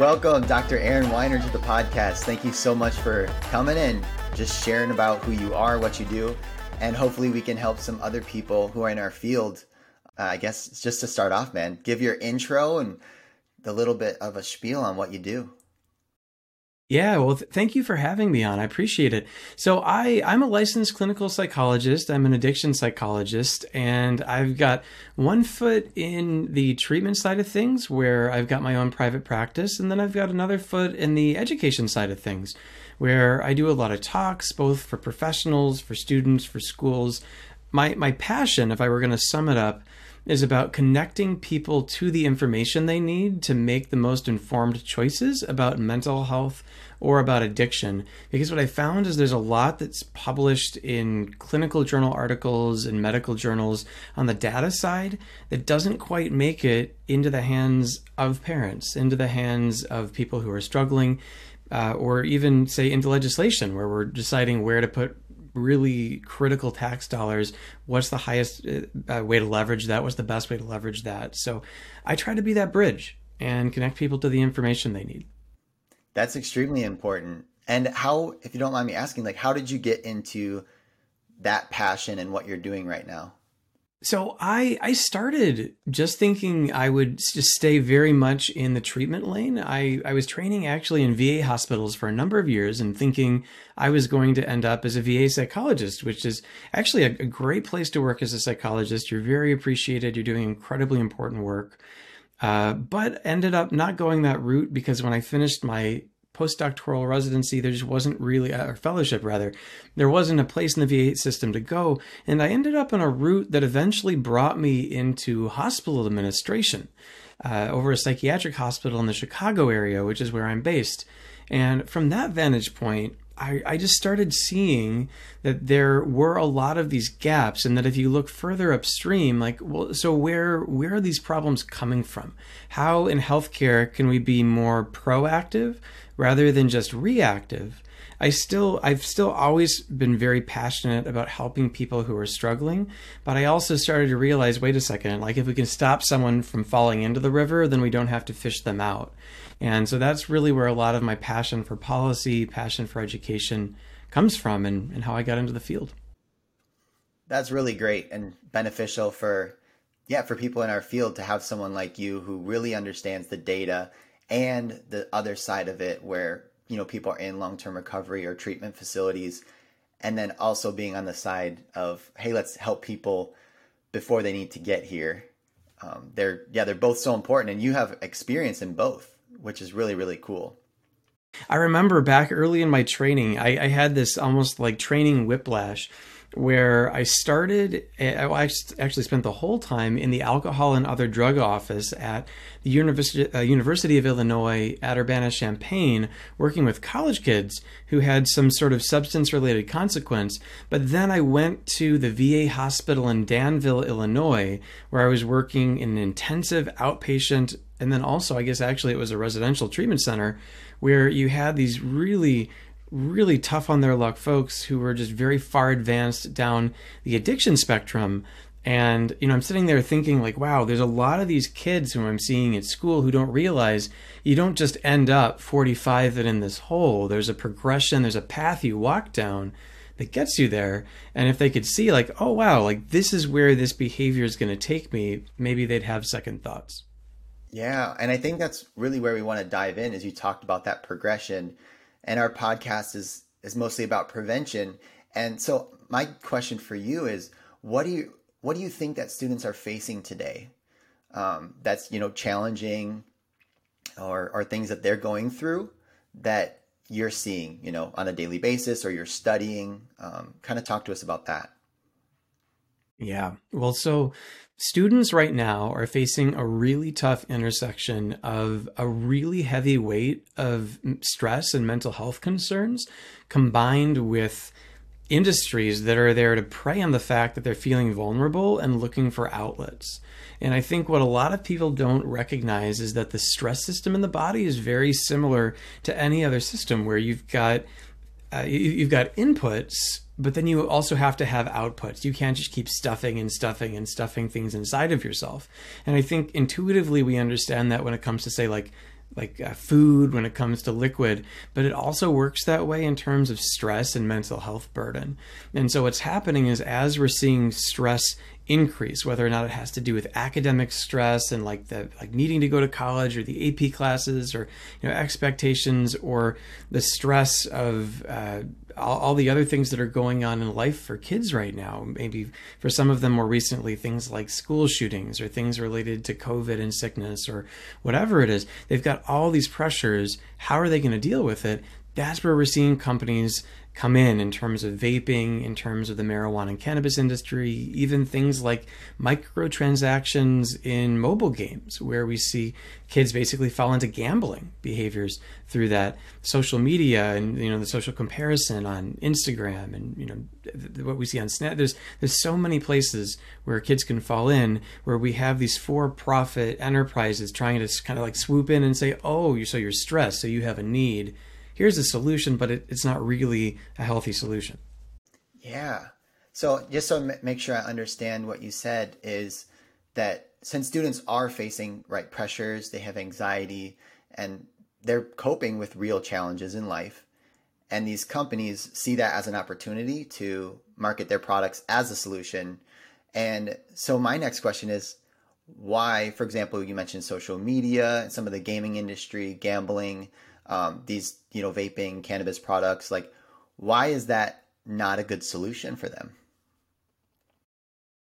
Welcome, Dr. Aaron Weiner, to the podcast. Thank you so much for coming in, just sharing about who you are, what you do, and hopefully we can help some other people who are in our field. Uh, I guess just to start off, man, give your intro and the little bit of a spiel on what you do. Yeah, well, th- thank you for having me on. I appreciate it. So, I I'm a licensed clinical psychologist. I'm an addiction psychologist, and I've got one foot in the treatment side of things, where I've got my own private practice, and then I've got another foot in the education side of things, where I do a lot of talks, both for professionals, for students, for schools. My my passion, if I were going to sum it up, is about connecting people to the information they need to make the most informed choices about mental health or about addiction. Because what I found is there's a lot that's published in clinical journal articles and medical journals on the data side that doesn't quite make it into the hands of parents, into the hands of people who are struggling. Uh, or even say into legislation where we're deciding where to put really critical tax dollars. What's the highest uh, uh, way to leverage that? What's the best way to leverage that? So i try to be that bridge and connect people to the information they need. That's extremely important. And how if you don't mind me asking like how did you get into that passion and what you're doing right now so I I started just thinking I would just stay very much in the treatment lane. I I was training actually in VA hospitals for a number of years and thinking I was going to end up as a VA psychologist, which is actually a, a great place to work as a psychologist. You're very appreciated. You're doing incredibly important work. Uh, but ended up not going that route because when I finished my postdoctoral residency, there just wasn't really, or fellowship rather, there wasn't a place in the VA system to go. And I ended up on a route that eventually brought me into hospital administration uh, over a psychiatric hospital in the Chicago area, which is where I'm based. And from that vantage point, I, I just started seeing that there were a lot of these gaps and that if you look further upstream like well so where where are these problems coming from how in healthcare can we be more proactive rather than just reactive I still I've still always been very passionate about helping people who are struggling, but I also started to realize wait a second, like if we can stop someone from falling into the river, then we don't have to fish them out. And so that's really where a lot of my passion for policy, passion for education comes from and, and how I got into the field. That's really great and beneficial for yeah, for people in our field to have someone like you who really understands the data and the other side of it where, you know, people are in long-term recovery or treatment facilities and then also being on the side of hey, let's help people before they need to get here. Um, they're yeah, they're both so important and you have experience in both which is really really cool. I remember back early in my training, I, I had this almost like training whiplash where I started, I actually spent the whole time in the alcohol and other drug office at the University, uh, University of Illinois at Urbana Champaign, working with college kids who had some sort of substance related consequence. But then I went to the VA hospital in Danville, Illinois, where I was working in an intensive outpatient, and then also, I guess actually it was a residential treatment center where you had these really really tough on their luck folks who were just very far advanced down the addiction spectrum. And you know i'm sitting there thinking like wow there's a lot of these kids who i'm seeing at school who don't realize you don't just end up 45 and in this hole. There's a progression there's a path you walk down that gets you there. And if they could see like oh wow like this is where this behavior is going to take me maybe they'd have second thoughts. Yeah and i think that's really where we want to dive in as you talked about that progression and our podcast is is mostly about prevention. And so my question for you is, what do you what do you think that students are facing today? Um, that's you know challenging, or or things that they're going through that you're seeing you know on a daily basis, or you're studying. Um, kind of talk to us about that. Yeah. Well, so students right now are facing a really tough intersection of a really heavy weight of stress and mental health concerns combined with industries that are there to prey on the fact that they're feeling vulnerable and looking for outlets. And I think what a lot of people don't recognize is that the stress system in the body is very similar to any other system where you've got uh, you, have got inputs but then you also have to have outputs. You can't just keep stuffing and stuffing and stuffing things inside of yourself. And I think intuitively we understand that when it comes to say like like uh, food when it comes to liquid, but it also works that way in terms of stress and mental health burden. And so what's happening is as we're seeing stress increase, whether or not it has to do with academic stress and like the like needing to go to college or the AP classes or you know expectations or the stress of uh, all, all, the other things that are going on in life for kids right now. Maybe for some of them more recently, things like school shootings or things related to COVID and sickness or whatever it is. They've got all these pressures. How are they going to deal with it? That's where we're seeing companies come in in terms of vaping, in terms of the marijuana and cannabis industry, even things like microtransactions in mobile games, where we see kids basically fall into gambling behaviors through that social media and you know the social comparison on Instagram and you know what we see on Snap. There's there's so many places where kids can fall in where we have these for-profit enterprises trying to kind of like swoop in and say, oh, you so you're stressed, so you have a need here's a solution, but it, it's not really a healthy solution. Yeah. So just so m- make sure I understand what you said is that since students are facing right pressures, they have anxiety, and they're coping with real challenges in life, and these companies see that as an opportunity to market their products as a solution. And so my next question is why, for example, you mentioned social media and some of the gaming industry, gambling um, these you know vaping cannabis products like why is that not a good solution for them?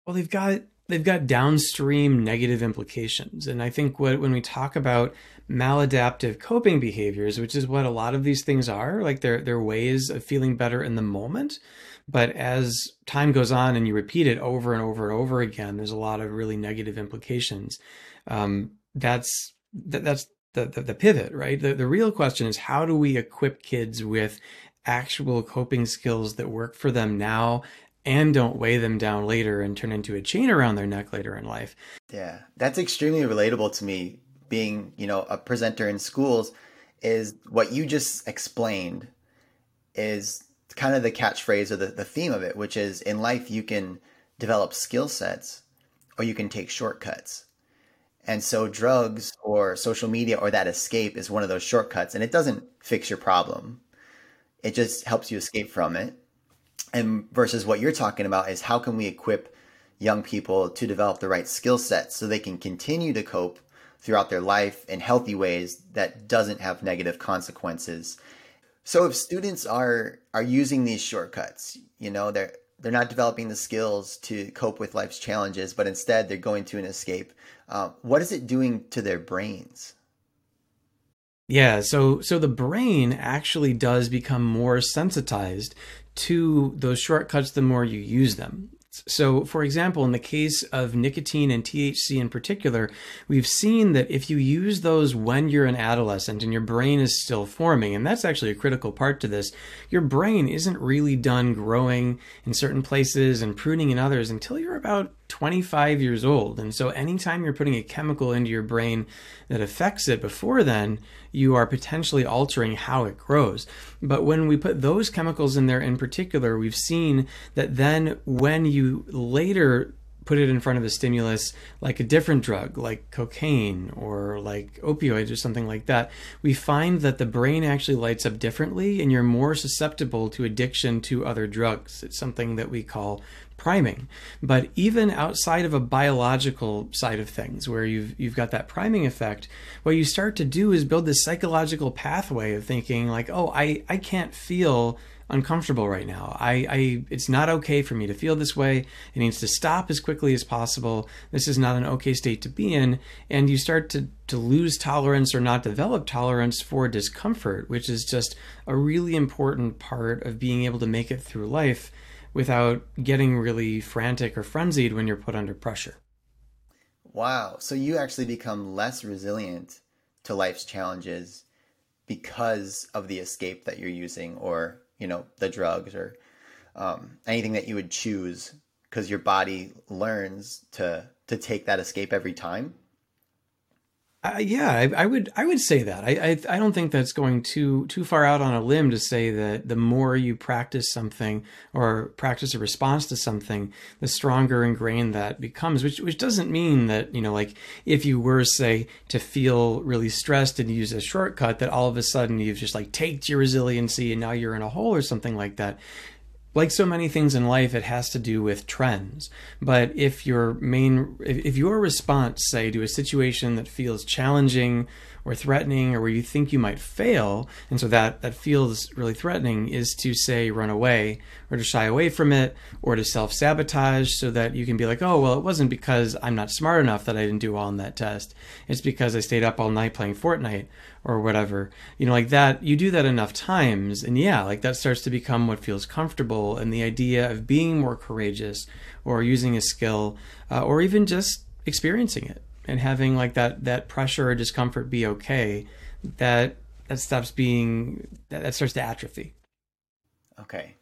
Well they've got they've got downstream negative implications. And i think what when we talk about maladaptive coping behaviors which is what a lot of these things are like they're they're ways of feeling better in the moment. But as time goes on and you repeat it over and over and over again there's a lot of really negative implications. Um, that's that, that's the, the, the pivot, right? The, the real question is how do we equip kids with actual coping skills that work for them now and don't weigh them down later and turn into a chain around their neck later in life. Yeah, that's extremely relatable to me. Being, you know, a presenter in schools is what you just explained is kind of the catchphrase or the, the theme of it, which is in life you can develop skill sets or you can take shortcuts. And so drugs or social media or that escape is one of those shortcuts and it doesn't fix your problem. It just helps you escape from it. And versus what you're talking about is how can we equip young people to develop the right skill sets so they can continue to cope throughout their life in healthy ways that doesn't have negative consequences. So if students are are using these shortcuts, you know, they're they're not developing the skills to cope with life's challenges, but instead they're going to an escape. Uh, what is it doing to their brains? Yeah, so so the brain actually does become more sensitized to those shortcuts the more you use them. So, for example, in the case of nicotine and THC in particular, we've seen that if you use those when you're an adolescent and your brain is still forming, and that's actually a critical part to this, your brain isn't really done growing in certain places and pruning in others until you're about 25 years old. And so, anytime you're putting a chemical into your brain that affects it before then, you are potentially altering how it grows. But when we put those chemicals in there in particular, we've seen that then when you later put it in front of a stimulus like a different drug, like cocaine or like opioids or something like that, we find that the brain actually lights up differently and you're more susceptible to addiction to other drugs. It's something that we call priming. But even outside of a biological side of things, where you've you've got that priming effect, what you start to do is build this psychological pathway of thinking like, oh, I, I can't feel uncomfortable right now. I, I it's not okay for me to feel this way. It needs to stop as quickly as possible. This is not an okay state to be in. And you start to, to lose tolerance or not develop tolerance for discomfort, which is just a really important part of being able to make it through life without getting really frantic or frenzied when you're put under pressure. Wow. So you actually become less resilient to life's challenges because of the escape that you're using or, you know, the drugs or um, anything that you would choose because your body learns to to take that escape every time Uh, yeah, I, I, would I would say that. I, I, I don't think that's going too too far out on a limb to say that the more you practice something or practice a response to something, the stronger ingrained that becomes. Which which doesn't mean that you know like if you were say to feel really stressed and use a shortcut that all of a sudden you've just like taked your resiliency and now you're in a hole or something like that like so many things in life, it has to do with trends. But if your main, if your response, say, to a situation that feels challenging or threatening or where you think you might fail, and so that that feels really threatening, is to say run away or to shy away from it or to self sabotage, so that you can be like, oh well, it wasn't because I'm not smart enough that I didn't do well on that test. It's because I stayed up all night playing Fortnite or whatever. You know, like that, you do that enough times, and yeah, like that starts to become what feels comfortable. And the idea of being more courageous or using a skill uh, or even just experiencing it and having like that, that pressure or discomfort be okay, that, that stops being, that, that starts to atrophy. Okay.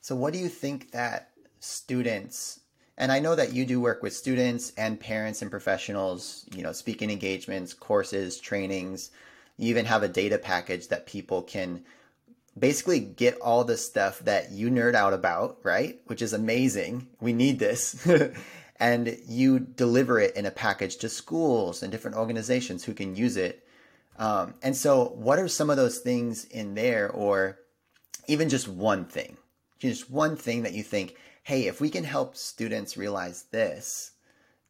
So, what do you think that students and I know that you do work with students and parents and professionals, you know, speaking engagements, courses, trainings. You even have a data package that people can basically get all the stuff that you nerd out about, right? Which is amazing. We need this. and you deliver it in a package to schools and different organizations who can use it. Um, and so, what are some of those things in there, or even just one thing? Just one thing that you think, hey, if we can help students realize this,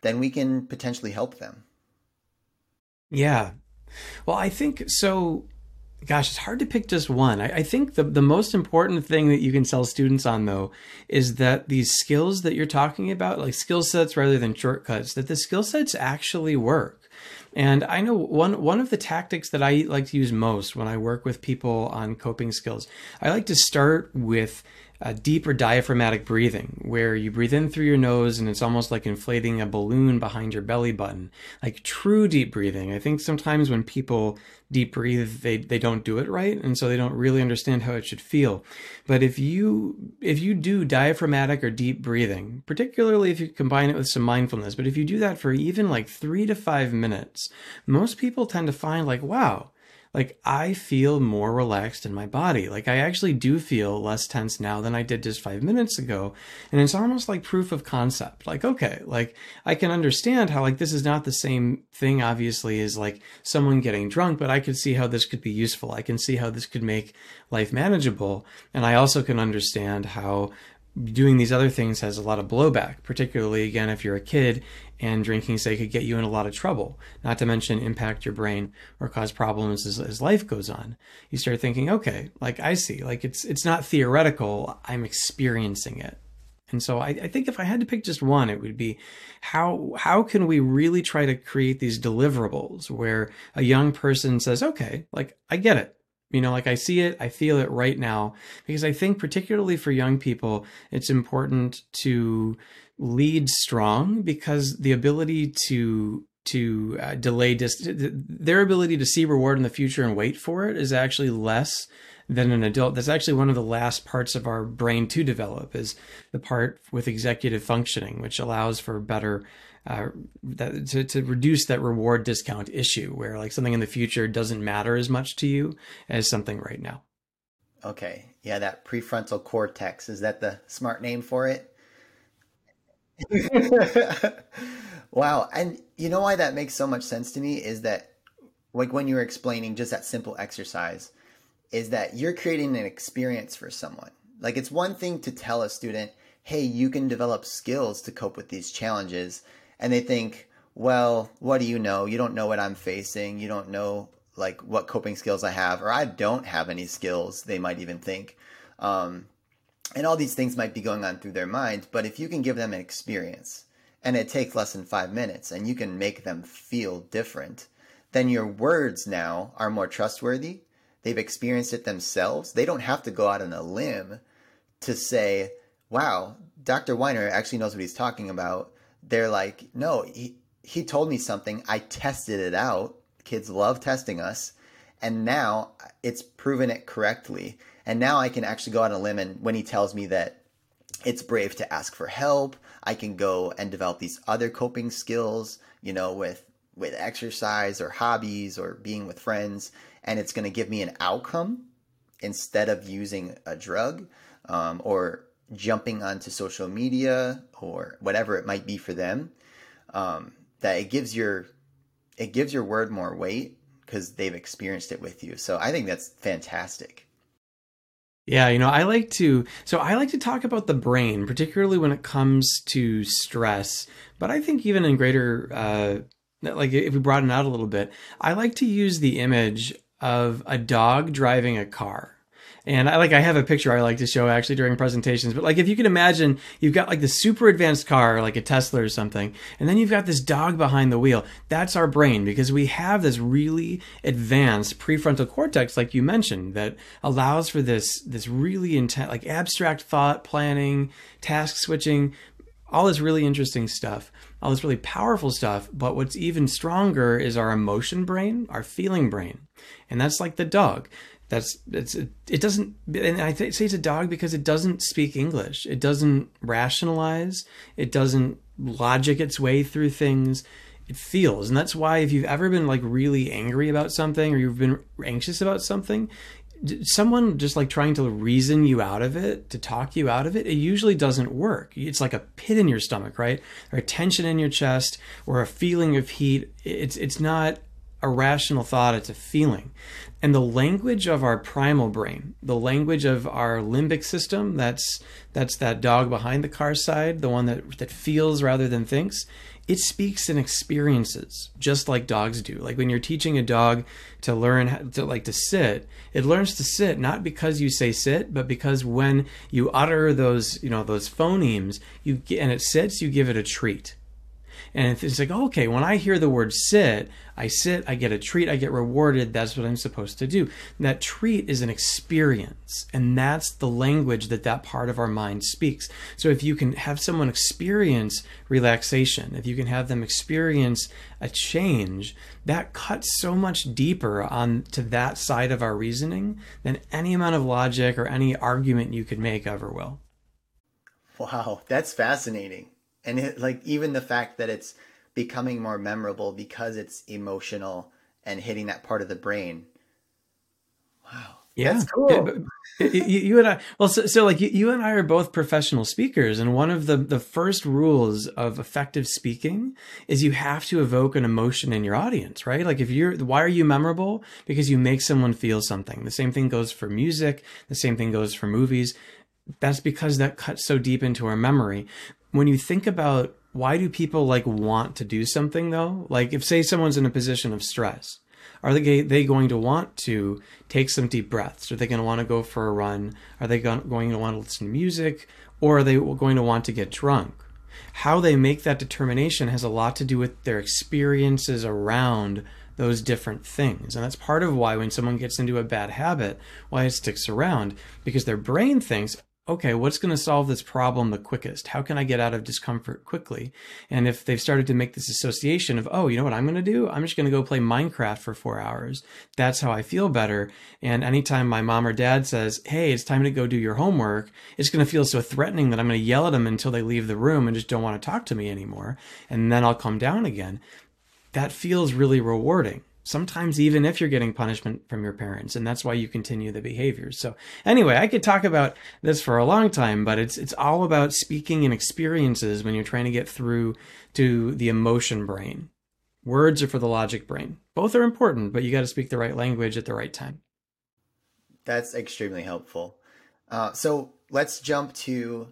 then we can potentially help them. Yeah, well, I think so. Gosh, it's hard to pick just one. I, I, think the, the most important thing that you can sell students on, though, is that these skills that you're talking about, like skill sets rather than shortcuts, that the skill sets actually work. And I know one one of the tactics that I like to use most when I work with people on coping skills, I like to start with a deeper diaphragmatic breathing where you breathe in through your nose and it's almost like inflating a balloon behind your belly button. Like true deep breathing. I think sometimes when people deep breathe they, they don't do it right and so they don't really understand how it should feel. But if you if you do diaphragmatic or deep breathing particularly if you combine it with some mindfulness but if you do that for even like three to five minutes most people tend to find like wow like I feel more relaxed in my body. Like I actually do feel less tense now than I did just five minutes ago. And it's almost like proof of concept. Like, okay, like I can understand how like this is not the same thing, obviously, as like someone getting drunk, but I could see how this could be useful. I can see how this could make life manageable. And I also can understand how doing these other things has a lot of blowback, particularly again if you're a kid and drinking say could get you in a lot of trouble, not to mention impact your brain or cause problems as, as life goes on. You start thinking, okay, like I see, like it's it's not theoretical, I'm experiencing it. And so I, I think if I had to pick just one, it would be how how can we really try to create these deliverables where a young person says, okay, like I get it. You know, like I see it, I feel it right now. Because I think, particularly for young people, it's important to lead strong because the ability to to uh, delay dis- their ability to see reward in the future and wait for it is actually less than an adult. That's actually one of the last parts of our brain to develop is the part with executive functioning, which allows for better uh, that, to, to reduce that reward discount issue where like something in the future doesn't matter as much to you as something right now. Okay. Yeah, that prefrontal cortex. Is that the smart name for it? wow. And you know why that makes so much sense to me is that like when you were explaining just that simple exercise is that you're creating an experience for someone. Like it's one thing to tell a student, "Hey, you can develop skills to cope with these challenges." and they think, well, what do you know? You don't know what I'm facing. You don't know like what coping skills I have, or I don't have any skills. They might even think, um, and all these things might be going on through their mind. But if you can give them an experience, and it takes less than five minutes, and you can make them feel different, then your words now are more trustworthy. They've experienced it themselves. They don't have to go out on a limb to say, wow, Dr. Weiner actually knows what he's talking about they're like, no, he, he told me something. I tested it out. Kids love testing us. And now uh, it's proven it correctly. And now I can actually go on a limb. And when he tells me that it's brave to ask for help, I can go and develop these other coping skills, you know, with with exercise or hobbies or being with friends, and it's going to give me an outcome instead of using a drug um, or jumping onto social media or whatever it might be for them. Um, that it gives your it gives your word more weight because they've experienced it with you. So I think that's fantastic. Yeah, you know, I like to so I like to talk about the brain, particularly when it comes to stress. But I think even in greater uh like if we broaden out a little bit, I like to use the image of a dog driving a car. And I like I have a picture I like to show actually during presentations. But like if you can imagine, you've got like the super advanced car, like a Tesla or something, and then you've got this dog behind the wheel. That's our brain because we have this really advanced prefrontal cortex, like you mentioned, that allows for this this really intense, like abstract thought planning, task switching, all this really interesting stuff, all this really powerful stuff. But what's even stronger is our emotion brain, our feeling brain. And that's like the dog. That's it's it doesn't and I say it's a dog because it doesn't speak English. It doesn't rationalize. It doesn't logic its way through things. It feels, and that's why if you've ever been like really angry about something or you've been anxious about something, someone just like trying to reason you out of it, to talk you out of it, it usually doesn't work. It's like a pit in your stomach, right? Or a tension in your chest or a feeling of heat. It's it's not a rational thought, it's a feeling. And the language of our primal brain, the language of our limbic system, that's that's that dog behind the car side, the one that that feels rather than thinks, it speaks in experiences, just like dogs do. Like when you're teaching a dog to learn to like to sit, it learns to sit not because you say sit, but because when you utter those, you know, those phonemes, you and it sits, you give it a treat. And it's like, okay, when I hear the word sit, I sit, I get a treat, I get rewarded. That's what I'm supposed to do. that treat is an experience. And that's the language that that part of our mind speaks. So if you can have someone experience relaxation, if you can have them experience a change, that cuts so much deeper on to that side of our reasoning than any amount of logic or any argument you could make ever will. Wow, that's fascinating and it, like even the fact that it's becoming more memorable because it's emotional and hitting that part of the brain. Wow. Yeah, that's cool. you, you, and I, well, so, so like you, you, and I are both professional speakers, and one of the the first rules of effective speaking is you have to evoke an emotion in your audience, right? Like if you're, why are you memorable? Because you make someone feel something. The same thing goes for music. The same thing goes for movies. That's because that cuts so deep into our memory when you think about why do people like want to do something though? Like if say someone's in a position of stress, are they they going to want to take some deep breaths? Are they going to want to go for a run? Are they going to want to listen to music? Or are they going to want to get drunk? How they make that determination has a lot to do with their experiences around those different things. And that's part of why when someone gets into a bad habit, why it sticks around, because their brain thinks, okay, what's going to solve this problem the quickest? How can I get out of discomfort quickly? And if they've started to make this association of, oh, you know what I'm going to do? I'm just going to go play Minecraft for four hours. That's how I feel better. And anytime my mom or dad says, hey, it's time to go do your homework, it's going to feel so threatening that I'm going to yell at them until they leave the room and just don't want to talk to me anymore. And then I'll come down again. That feels really rewarding sometimes even if you're getting punishment from your parents and that's why you continue the behaviors so anyway i could talk about this for a long time but it's it's all about speaking and experiences when you're trying to get through to the emotion brain. Words are for the logic brain. Both are important but you got to speak the right language at the right time. That's extremely helpful. Uh, so let's jump to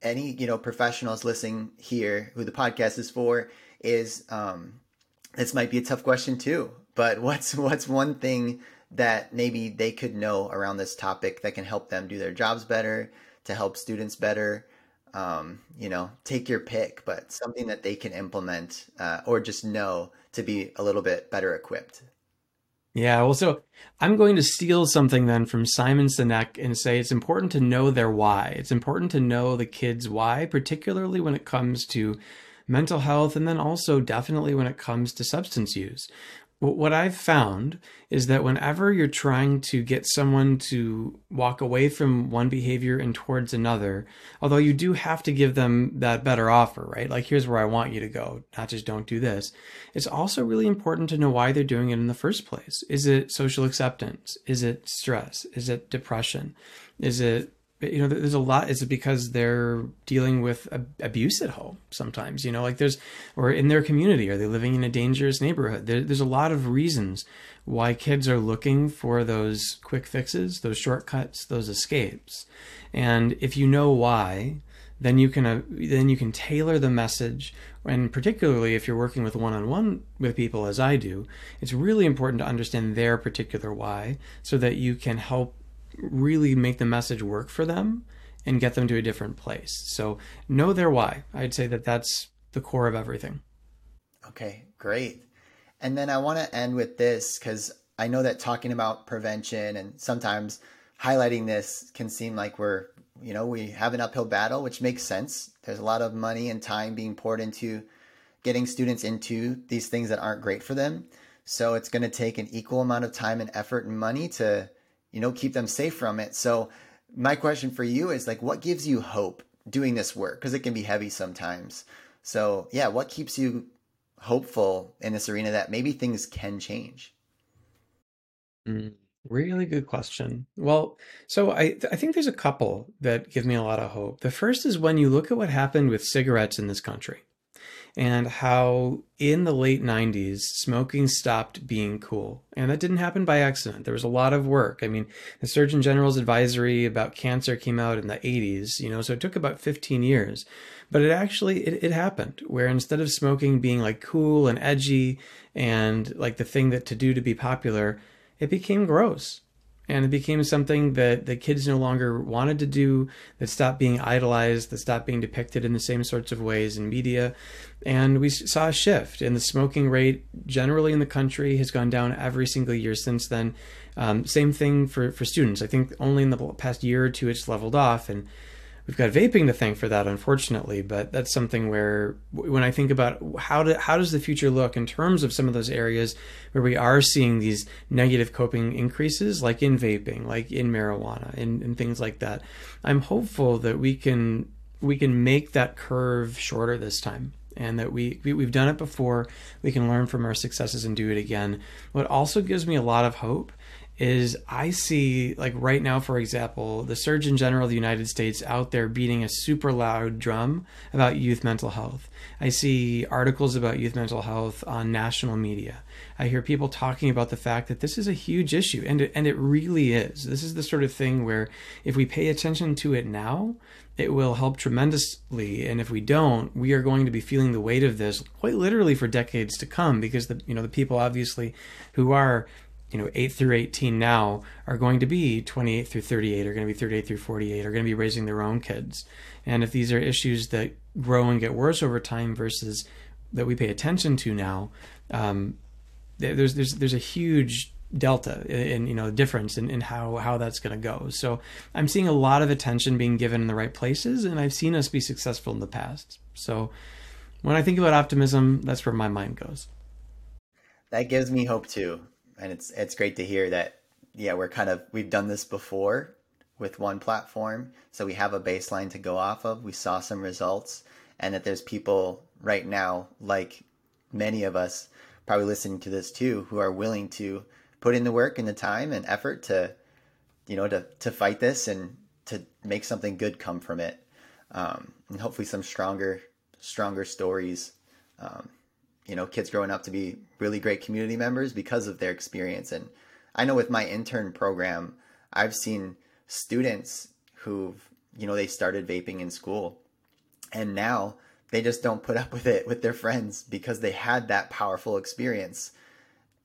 any you know professionals listening here who the podcast is for is um, this might be a tough question too, but what's what's one thing that maybe they could know around this topic that can help them do their jobs better, to help students better? Um, you know, take your pick, but something that they can implement uh, or just know to be a little bit better equipped. Yeah, well, so I'm going to steal something then from Simon Sinek and say it's important to know their why. It's important to know the kids' why, particularly when it comes to mental health, and then also definitely when it comes to substance use. what I've found is that whenever you're trying to get someone to walk away from one behavior and towards another, although you do have to give them that better offer, right? Like, here's where I want you to go, not just don't do this. It's also really important to know why they're doing it in the first place. Is it social acceptance? Is it stress? Is it depression? Is it you know there's a lot is it because they're dealing with abuse at home sometimes you know like there's or in their community are they living in a dangerous neighborhood? There, there's a lot of reasons why kids are looking for those quick fixes those shortcuts those escapes. And if you know why then you can uh, then you can tailor the message. And particularly if you're working with one-on-one with people as I do it's really important to understand their particular why so that you can help really make the message work for them and get them to a different place. So know their why. I'd say that that's the core of everything. Okay, great. And then I want to end with this because I know that talking about prevention and sometimes highlighting this can seem like we're, you know, we have an uphill battle, which makes sense. There's a lot of money and time being poured into getting students into these things that aren't great for them. So it's going to take an equal amount of time and effort and money to you know, keep them safe from it. So my question for you is like, what gives you hope doing this work? Because it can be heavy sometimes. So yeah, what keeps you hopeful in this arena that maybe things can change? Mm, really good question. Well, so I I think there's a couple that give me a lot of hope. The first is when you look at what happened with cigarettes in this country and how in the late 90s smoking stopped being cool. And that didn't happen by accident. There was a lot of work. I mean the surgeon general's advisory about cancer came out in the 80s you know so it took about 15 years. But it actually it, it happened where instead of smoking being like cool and edgy and like the thing that to do to be popular it became gross and it became something that the kids no longer wanted to do that stopped being idolized that stopped being depicted in the same sorts of ways in media. And we saw a shift and the smoking rate generally in the country has gone down every single year since then. Um, same thing for, for students. I think only in the past year or two it's leveled off and we've got vaping to thank for that, unfortunately. But that's something where, when I think about how do, how does the future look in terms of some of those areas where we are seeing these negative coping increases, like in vaping, like in marijuana, and, and things like that, I'm hopeful that we can we can make that curve shorter this time and that we, we have done it before we can learn from our successes and do it again what also gives me a lot of hope is I see like right now, for example, the Surgeon General of the United States out there beating a super loud drum about youth mental health. I see articles about youth mental health on national media. I hear people talking about the fact that this is a huge issue, and it, and it really is. This is the sort of thing where if we pay attention to it now, it will help tremendously and if we don't we are going to be feeling the weight of this quite literally for decades to come because the you know the people obviously who are you know 8 through 18 now are going to be 28 through 38 are going to be 38 through 48 are going to be raising their own kids. And if these are issues that grow and get worse over time versus that we pay attention to now um, there's there's there's a huge delta in you know difference in, in how how that's going to go. So i'm seeing a lot of attention being given in the right places and i've seen us be successful in the past. So when i think about optimism that's where my mind goes. That gives me hope too and it's it's great to hear that yeah we're kind of we've done this before with one platform so we have a baseline to go off of. We saw some results and that there's people right now like many of us probably listening to this too who are willing to put in the work and the time and effort to you know to to fight this and to make something good come from it um, and hopefully some stronger stronger stories um, you know kids growing up to be really great community members because of their experience. And i know with my intern program i've seen students who've you know they started vaping in school and now they just don't put up with it with their friends because they had that powerful experience.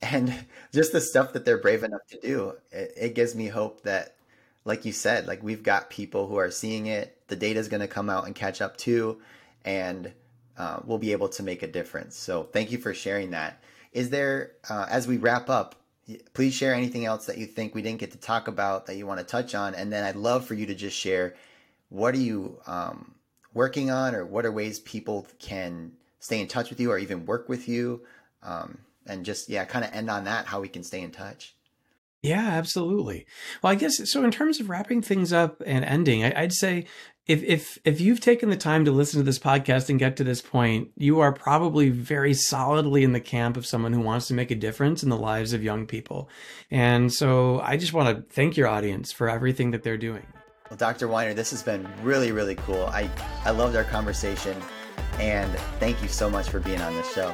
And just the stuff that they're brave enough to do it, it gives me hope that like you said like we've got people who are seeing it. The data is going to come out and catch up too. And uh, will be able to make a difference. So thank you for sharing that. Is there, uh, as we wrap up, please share anything else that you think we didn't get to talk about that you want to touch on, and then I'd love for you to just share what are you um, working on, or what are ways people can stay in touch with you, or even work with you. Um, and just yeah, kind of end on that how we can stay in touch. Yeah, absolutely. Well, I guess so. In terms of wrapping things up and ending, I, would say if if if you've taken the time to listen to this podcast and get to this point, you are probably very solidly in the camp of someone who wants to make a difference in the lives of young people. And so, I just want to thank your audience for everything that they're doing. Well, Dr. Weiner, this has been really really cool. I I loved our conversation, and thank you so much for being on this show.